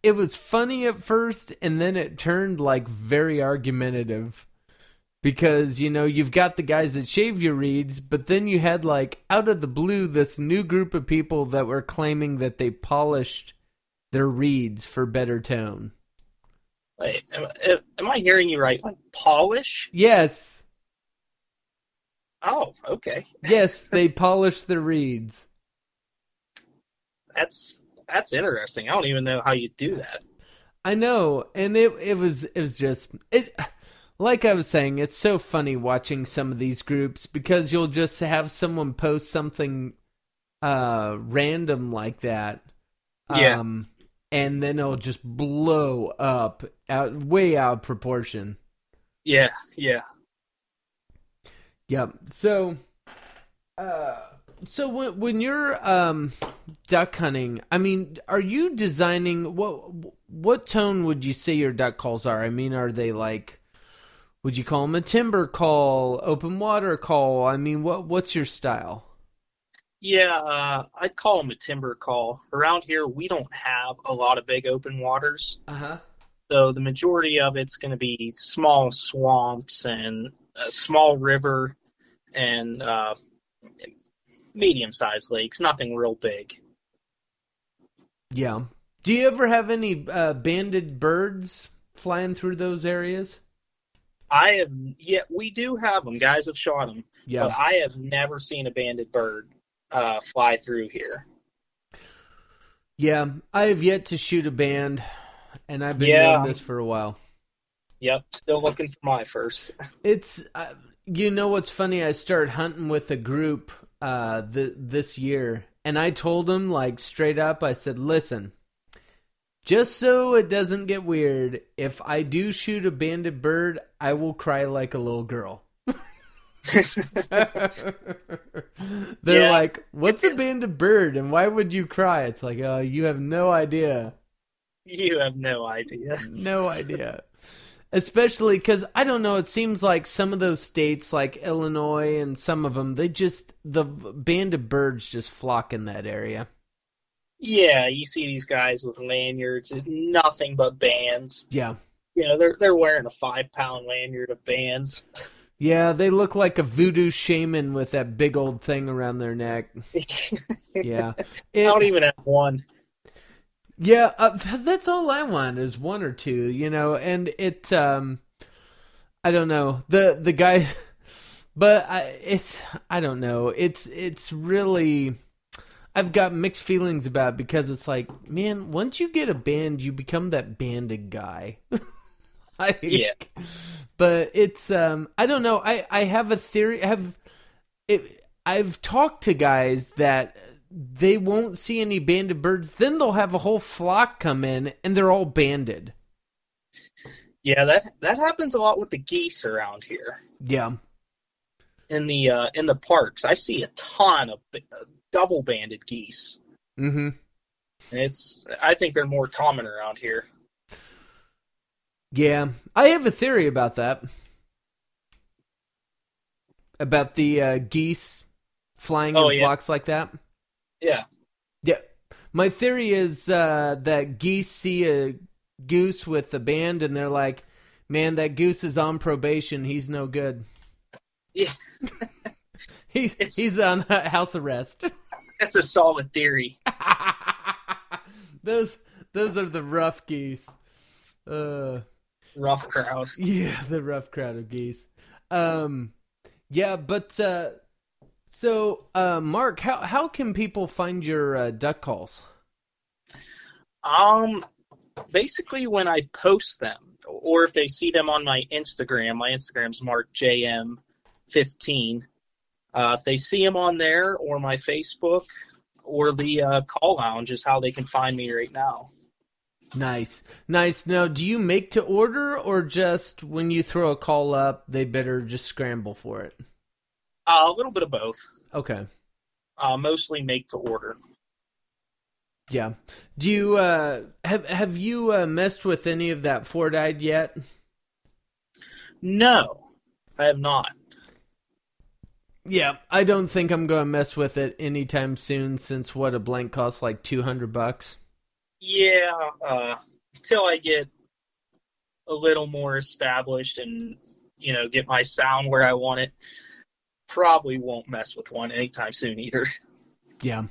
Speaker 2: it was funny at first and then it turned like very argumentative because you know you've got the guys that shave your reeds but then you had like out of the blue this new group of people that were claiming that they polished their reeds for better tone
Speaker 3: Wait, am, am I hearing you right? Like polish?
Speaker 2: yes
Speaker 3: Oh, okay.
Speaker 2: Yes, they [laughs] polish the reeds.
Speaker 3: That's that's interesting. I don't even know how you do that.
Speaker 2: I know, and it it was it was just it. Like I was saying, it's so funny watching some of these groups because you'll just have someone post something uh random like that.
Speaker 3: Yeah.
Speaker 2: Um and then it'll just blow up out way out of proportion.
Speaker 3: Yeah, yeah.
Speaker 2: Yep. So, uh, so when when you're um duck hunting, I mean, are you designing what what tone would you say your duck calls are? I mean, are they like would you call them a timber call, open water call? I mean, what what's your style?
Speaker 3: Yeah, uh, I'd call them a timber call. Around here, we don't have a lot of big open waters.
Speaker 2: Uh huh.
Speaker 3: So the majority of it's going to be small swamps and a small river and uh, medium-sized lakes. Nothing real big.
Speaker 2: Yeah. Do you ever have any uh, banded birds flying through those areas?
Speaker 3: I have, yeah, we do have them. Guys have shot them,
Speaker 2: Yeah.
Speaker 3: but I have never seen a banded bird uh, fly through here.
Speaker 2: Yeah, I have yet to shoot a band, and I've been
Speaker 3: Yeah.
Speaker 2: doing this for a while.
Speaker 3: Yep, still looking for my first.
Speaker 2: It's uh, you know what's funny? I started hunting with a group uh th- this year, and I told them like straight up. I said, "Listen, just so it doesn't get weird, if I do shoot a banded bird, I will cry like a little girl." [laughs] They're
Speaker 3: Yeah.
Speaker 2: like, "What's a [laughs] banded bird, and why would you cry?" It's like, "Oh, you have no idea."
Speaker 3: you have no idea.
Speaker 2: no idea. Especially because I don't know. It seems like some of those states, like Illinois and some of them, they just the band of birds just flock in that area.
Speaker 3: Yeah, you see these guys with lanyards, nothing but bands.
Speaker 2: Yeah,
Speaker 3: You know, they're they're wearing a five pound lanyard of bands.
Speaker 2: yeah, they look like a voodoo shaman with that big old thing around their neck. [laughs] Yeah,
Speaker 3: I don't even have one.
Speaker 2: Yeah, uh, that's all I want is one or two, you know, and it um I don't know. The the guy [laughs] but I it's I don't know. It's it's really I've got mixed feelings about it because it's like, man, once you get a band, you become that banded guy. [laughs] like,
Speaker 3: Yeah.
Speaker 2: But it's um I don't know. I I have a theory I have it, I've talked to guys that they won't see any banded birds. Then they'll have a whole flock come in, and they're all banded.
Speaker 3: Yeah, that that happens a lot with the geese around here
Speaker 2: Yeah,
Speaker 3: in the uh, in the parks. I see a ton of uh, double banded geese.
Speaker 2: mm-hmm.
Speaker 3: And it's I think they're more common around here.
Speaker 2: Yeah, I have a theory about that. About the uh, geese flying
Speaker 3: Oh,
Speaker 2: in
Speaker 3: yeah.
Speaker 2: flocks like that.
Speaker 3: Yeah.
Speaker 2: Yeah, my theory is uh, that geese see a goose with a band, and they're like, "Man, that goose is on probation. He's no good.
Speaker 3: Yeah. [laughs]
Speaker 2: he's
Speaker 3: It's-
Speaker 2: he's on house arrest."
Speaker 3: That's a solid theory. [laughs]
Speaker 2: those those are the rough geese. Uh,
Speaker 3: Rough crowd.
Speaker 2: yeah, the rough crowd of geese. Um, yeah, but uh, so uh, Mark, how how can people find your uh, duck calls?
Speaker 3: Um, basically, when I post them, or if they see them on my Instagram, my Instagram's markjm15. Uh, if they see them on there, or my Facebook, or the uh, call lounge, is how they can find me right now.
Speaker 2: Nice, nice. Now, do you make to order, or just when you throw a call up, they better just scramble for it?
Speaker 3: Uh, a little bit of both.
Speaker 2: Okay.
Speaker 3: Uh, mostly make to order.
Speaker 2: Yeah. Do you uh have have you uh, messed with any of that Fordite yet?
Speaker 3: No, I have not.
Speaker 2: Yeah, I don't think I'm going to mess with it anytime soon since what a blank costs like 200 bucks.
Speaker 3: Yeah, uh, until I get a little more established and you know get my sound where I want it, probably won't mess with one anytime soon either.
Speaker 2: Yeah.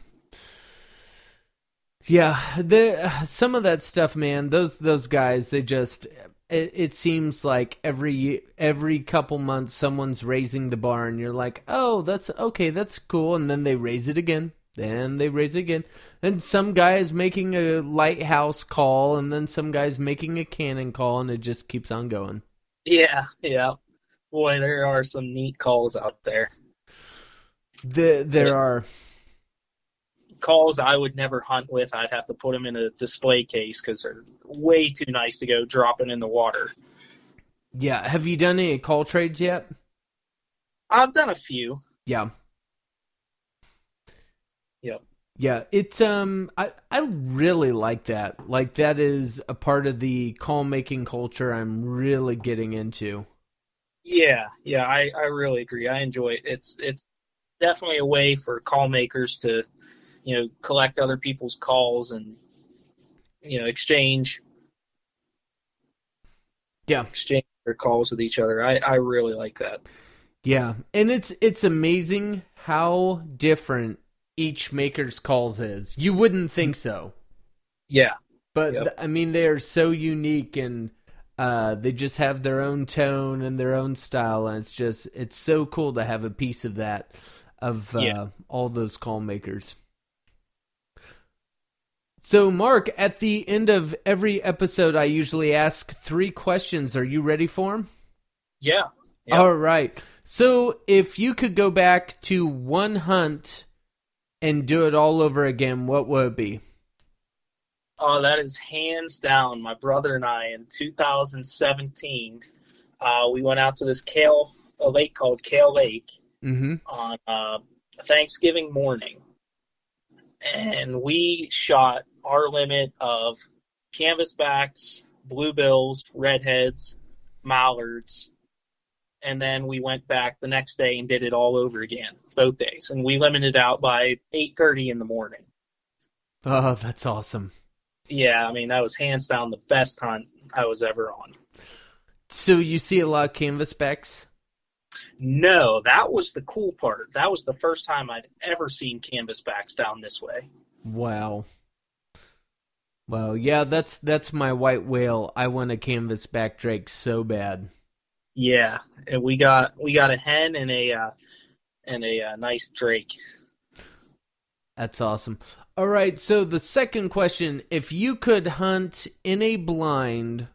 Speaker 2: Yeah, the some of that stuff, man. Those those guys, they just it, it seems like every every couple months someone's raising the bar, and you're like, oh, that's okay, that's cool, and then they raise it again, then they raise it again, and some guy is making a lighthouse call, and then some guy's making a cannon call, and it just keeps on going.
Speaker 3: Yeah, yeah. Boy, there are some neat calls out there.
Speaker 2: The, there are
Speaker 3: calls I would never hunt with. I'd have to put them in a display case because they're way too nice to go dropping in the water.
Speaker 2: Yeah. Have you done any call trades yet?
Speaker 3: I've done a few.
Speaker 2: Yeah.
Speaker 3: Yep.
Speaker 2: Yeah, it's um I I really like that. Like that is a part of the call making culture I'm really getting into.
Speaker 3: Yeah, yeah, I, I really agree. I enjoy it. It's it's definitely a way for call makers to, you know, collect other people's calls and you know, exchange
Speaker 2: Yeah.
Speaker 3: exchange their calls with each other. I, I really like that.
Speaker 2: Yeah. And it's it's amazing how different each maker's calls is. You wouldn't think so.
Speaker 3: Yeah.
Speaker 2: But
Speaker 3: Yep.
Speaker 2: I mean they are so unique and uh, they just have their own tone and their own style, and it's just it's so cool to have a piece of that of uh,
Speaker 3: Yeah.
Speaker 2: all those call makers. So, Mark, at the end of every episode, I usually ask three questions. Are you ready for them?
Speaker 3: Yeah. Yep.
Speaker 2: All right. So, if you could go back to one hunt and do it all over again, what would it be?
Speaker 3: Oh, that is hands down. My brother and I in 2017, uh, we went out to this Kale, a lake called Kale Lake
Speaker 2: Mm-hmm.
Speaker 3: on uh, Thanksgiving morning, and we shot our limit of canvasbacks, bluebills, redheads, mallards, and then we went back the next day and did it all over again, both days, and we limited out by 8:30 in the morning.
Speaker 2: Oh, that's awesome.
Speaker 3: Yeah, I mean that was hands down the best hunt I was ever on.
Speaker 2: So, you see a lot of canvasbacks?
Speaker 3: No, that was the cool part. That was the first time I'd ever seen canvasbacks down this way.
Speaker 2: Wow. Well, yeah, that's that's my white whale. I want a canvasback drake so bad.
Speaker 3: Yeah, and we got we got a hen and a uh, and a uh, nice drake.
Speaker 2: That's awesome. All right, so the second question, if you could hunt in a blind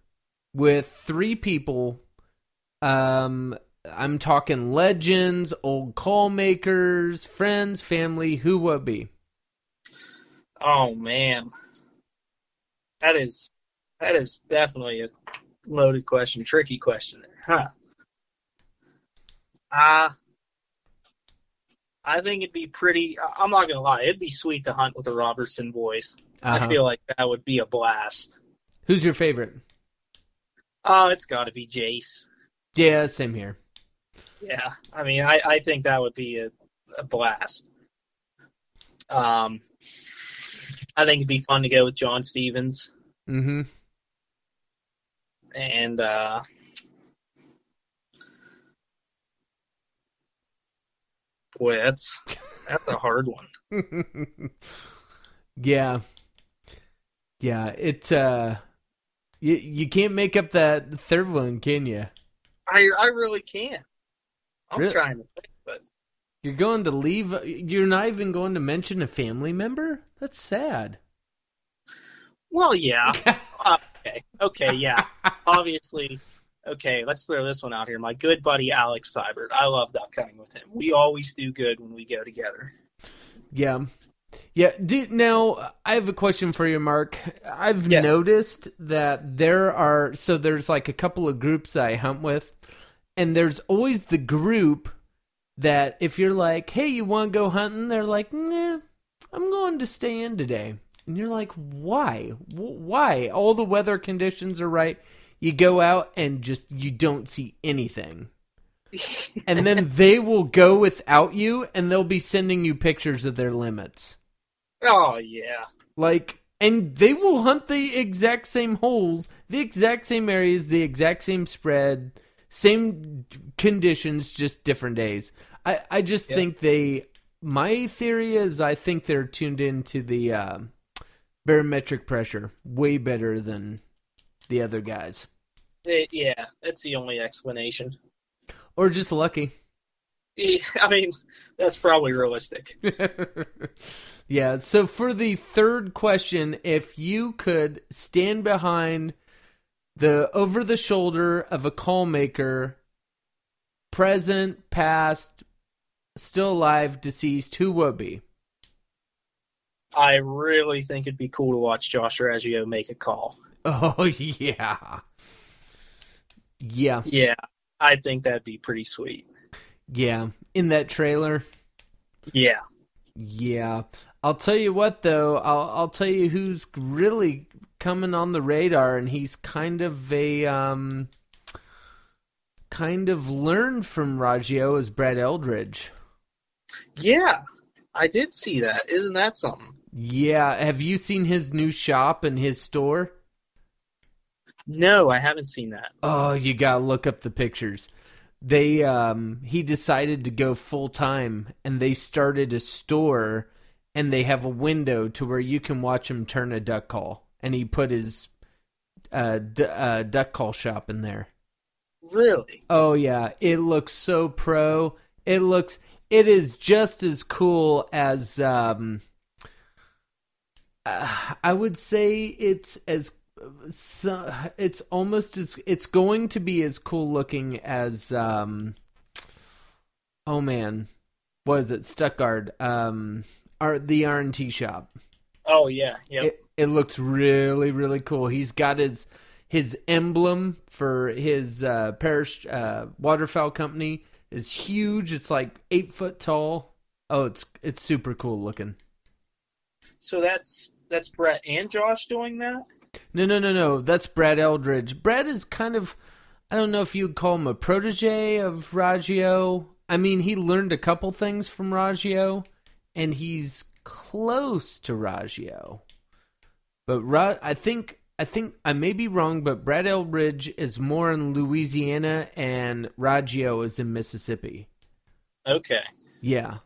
Speaker 2: with 3 people, um I'm talking legends, old call makers, friends, family, who would be?
Speaker 3: Oh man, that is that is definitely a loaded question, tricky question there, huh? Uh I think it'd be pretty. I'm not gonna lie, it'd be sweet to hunt with the Robertson boys.
Speaker 2: Uh-huh.
Speaker 3: I feel like that would be a blast.
Speaker 2: Who's your favorite?
Speaker 3: Oh, it's got to be Jace.
Speaker 2: Yeah, same here.
Speaker 3: Yeah, I mean, I, I think that would be a, a blast. Um, I think it'd be fun to go with John Stevens Mm
Speaker 2: Mhm.
Speaker 3: and uh, boy, that's that's a hard one. [laughs]
Speaker 2: yeah. Yeah, it uh you you can't make up that third one, can you?
Speaker 3: I I really can't. I'm
Speaker 2: Really?
Speaker 3: trying to think, but
Speaker 2: You're going to leave you're not even going to mention a family member? That's sad.
Speaker 3: well, yeah. [laughs] Uh, okay, okay, yeah. [laughs] Obviously, okay. Let's throw this one out here. My good buddy Alex Seibert. I love duck hunting with him. We always do good when we go together.
Speaker 2: Yeah. Yeah, do, now I have a question for you, Mark. I've
Speaker 3: Yeah.
Speaker 2: noticed that there are so there's like a couple of groups that I hunt with, and there's always the group that if you're like, "Hey, you want to go hunting?" They're like, "Nah, I'm going to stay in today." And you're like, "Why? Why? All the weather conditions are right. You go out and just you don't see anything." and then [laughs] they will go without you and they'll be sending you pictures of their limits.
Speaker 3: Oh yeah.
Speaker 2: Like and they will hunt the exact same holes, the exact same areas, the exact same spread, same conditions, just different days. I I just
Speaker 3: Yeah.
Speaker 2: think they my theory is I think they're tuned into the uh, barometric pressure way better than the other guys.
Speaker 3: It, yeah, that's the only explanation.
Speaker 2: Or just lucky.
Speaker 3: Yeah, I mean, that's probably realistic. [laughs]
Speaker 2: yeah. So for the third question, if you could stand behind the over the shoulder of a call maker, present, past, still alive, deceased, who would be?
Speaker 3: I really think it'd be cool to watch Josh Raggio make a call. [laughs]
Speaker 2: Oh yeah. Yeah.
Speaker 3: Yeah, I think that'd be pretty sweet.
Speaker 2: Yeah. In that trailer.
Speaker 3: Yeah.
Speaker 2: Yeah. I'll tell you what though, I'll I'll tell you who's really coming on the radar and he's kind of a um kind of learned from Raggio is Brad Eldridge.
Speaker 3: Yeah. I did see that. Isn't that something?
Speaker 2: Yeah, have you seen his new shop and his store?
Speaker 3: No, I haven't seen that.
Speaker 2: Oh, you got to look up the pictures. They um he decided to go full time and they started a store and they have a window to where you can watch him turn a duck call and he put his uh, d- uh duck call shop in there.
Speaker 3: Really?
Speaker 2: Oh yeah, it looks so pro. It looks it is just as cool as um uh, I would say it's as so, it's almost as it's going to be as cool looking as um oh man was it? Stuttgart um our the R and T shop.
Speaker 3: Oh yeah, yeah.
Speaker 2: it, it looks really really cool. He's got his his emblem for his uh parish uh waterfowl company is huge. It's like eight foot tall. Oh it's it's super cool looking.
Speaker 3: So that's that's Brett and Josh doing that.
Speaker 2: No, no, no, no. That's Brad Eldridge. Brad is kind of, I don't know if you'd call him a protege of Raggio. I mean, he learned a couple things from Raggio, and he's close to Raggio. But Ra- I think, I think I may be wrong, but Brad Eldredge is more in Louisiana, and Raggio is in Mississippi.
Speaker 3: Okay.
Speaker 2: Yeah.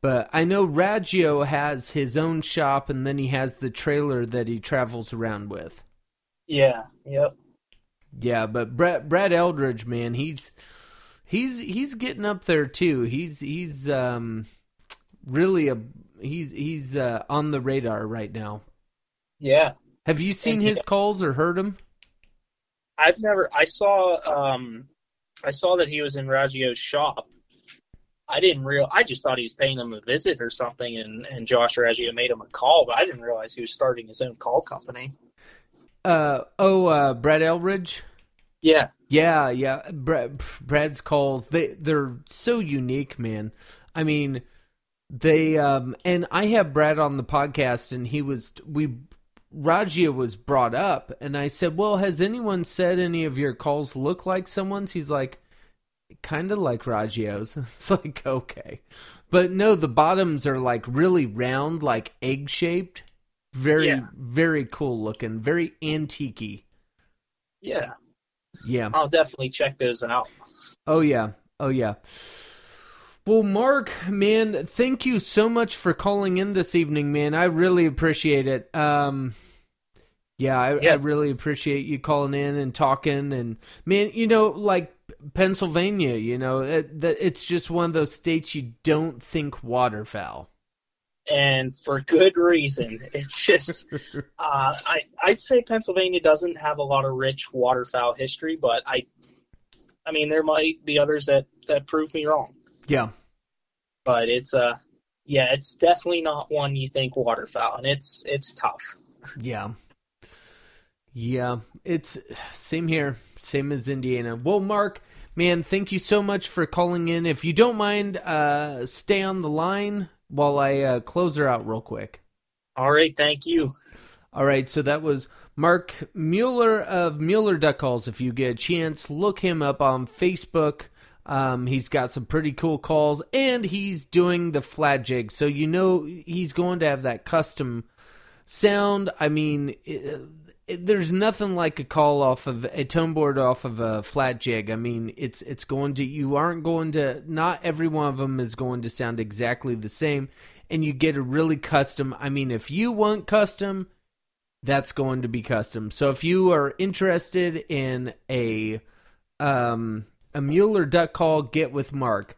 Speaker 2: But I know Raggio has his own shop, and then he has the trailer that he travels around with.
Speaker 3: Yeah. Yep.
Speaker 2: Yeah, but Brad Brad Eldredge, man, he's he's he's getting up there too. He's he's um really a he's he's uh, on the radar right now.
Speaker 3: Yeah.
Speaker 2: Have you seen his calls or heard him?
Speaker 3: I've never. I saw. Um, I saw that he was in Raggio's shop. I didn't real. I just thought he was paying them a visit or something, and and Josh Raggio made him a call, but I didn't realize he was starting his own call company.
Speaker 2: Uh oh, uh Brad Eldredge.
Speaker 3: Yeah.
Speaker 2: Yeah, yeah. Brad, Brad's calls they they're so unique, man. I mean, they um and I have Brad on the podcast, and he was we Raggio was brought up, and I said, "Well, has anyone said any of your calls look like someone's?" He's like, "Kind of like Raggio's." [laughs] It's like okay, but no, the bottoms are like really round, like egg shaped. Very,
Speaker 3: Yeah.
Speaker 2: very cool looking, very antique
Speaker 3: Yeah.
Speaker 2: Yeah.
Speaker 3: I'll definitely check those out.
Speaker 2: Oh yeah. Oh yeah. Well, Mark, man, thank you so much for calling in this evening, man. I really appreciate it. Um, yeah, I, I really appreciate you calling in and talking. And man, you know, like Pennsylvania, you know, it, that it's just one of those states you don't think waterfowl.
Speaker 3: and for good reason. [laughs] It's just, [laughs] uh, I I'd say Pennsylvania doesn't have a lot of rich waterfowl history, but I, I mean, there might be others that that prove me wrong.
Speaker 2: Yeah.
Speaker 3: But it's uh, yeah, it's definitely not one you think waterfowl, and it's it's tough.
Speaker 2: Yeah. Yeah, it's same here, same as Indiana. Well, Mark, man, thank you so much for calling in. If you don't mind, uh, stay on the line while I uh, close her out real quick.
Speaker 3: All right, thank you.
Speaker 2: All right, so that was Mark Mueller of Mueller Duck Calls. If you get a chance, look him up on Facebook. Um, he's got some pretty cool calls, and he's doing the flat jig, so you know he's going to have that custom sound. I mean, it, there's nothing like a call off of a tone board off of a flat jig. I mean, it's it's going to you aren't going to not every one of them is going to sound exactly the same, and you get a really custom. I mean, if you want custom, that's going to be custom. So if you are interested in a um, a Mueller duck call, get with Mark.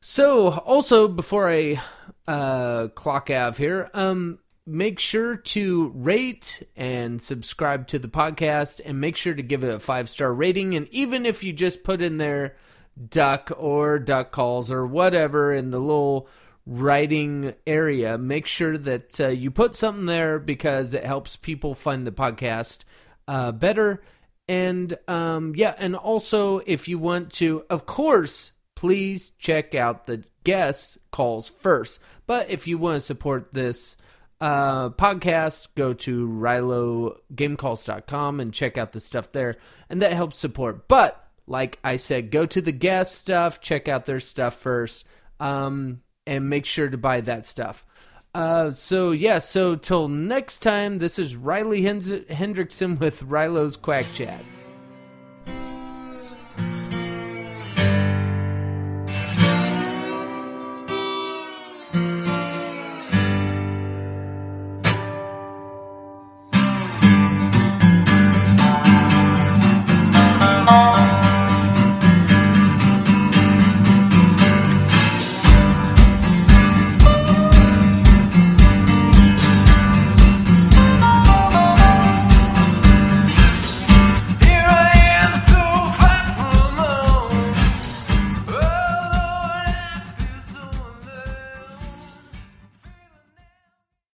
Speaker 2: So also before I uh, clock out of here, um, make sure to rate and subscribe to the podcast, and make sure to give it a five star rating. And even if you just put in there duck or duck calls or whatever in the little writing area, make sure that uh, you put something there because it helps people find the podcast uh, better. And um, yeah, and also if you want to, of course, please check out the guest calls first. But if you want to support this uh, podcast, go to RiloGameCalls.com and check out the stuff there, and that helps support. But like I said, go to the guest stuff, check out their stuff first. Um, and make sure to buy that stuff. Uh, so yeah, so till next time, this is Riley Hendrickson with Rilo's Quack Chat.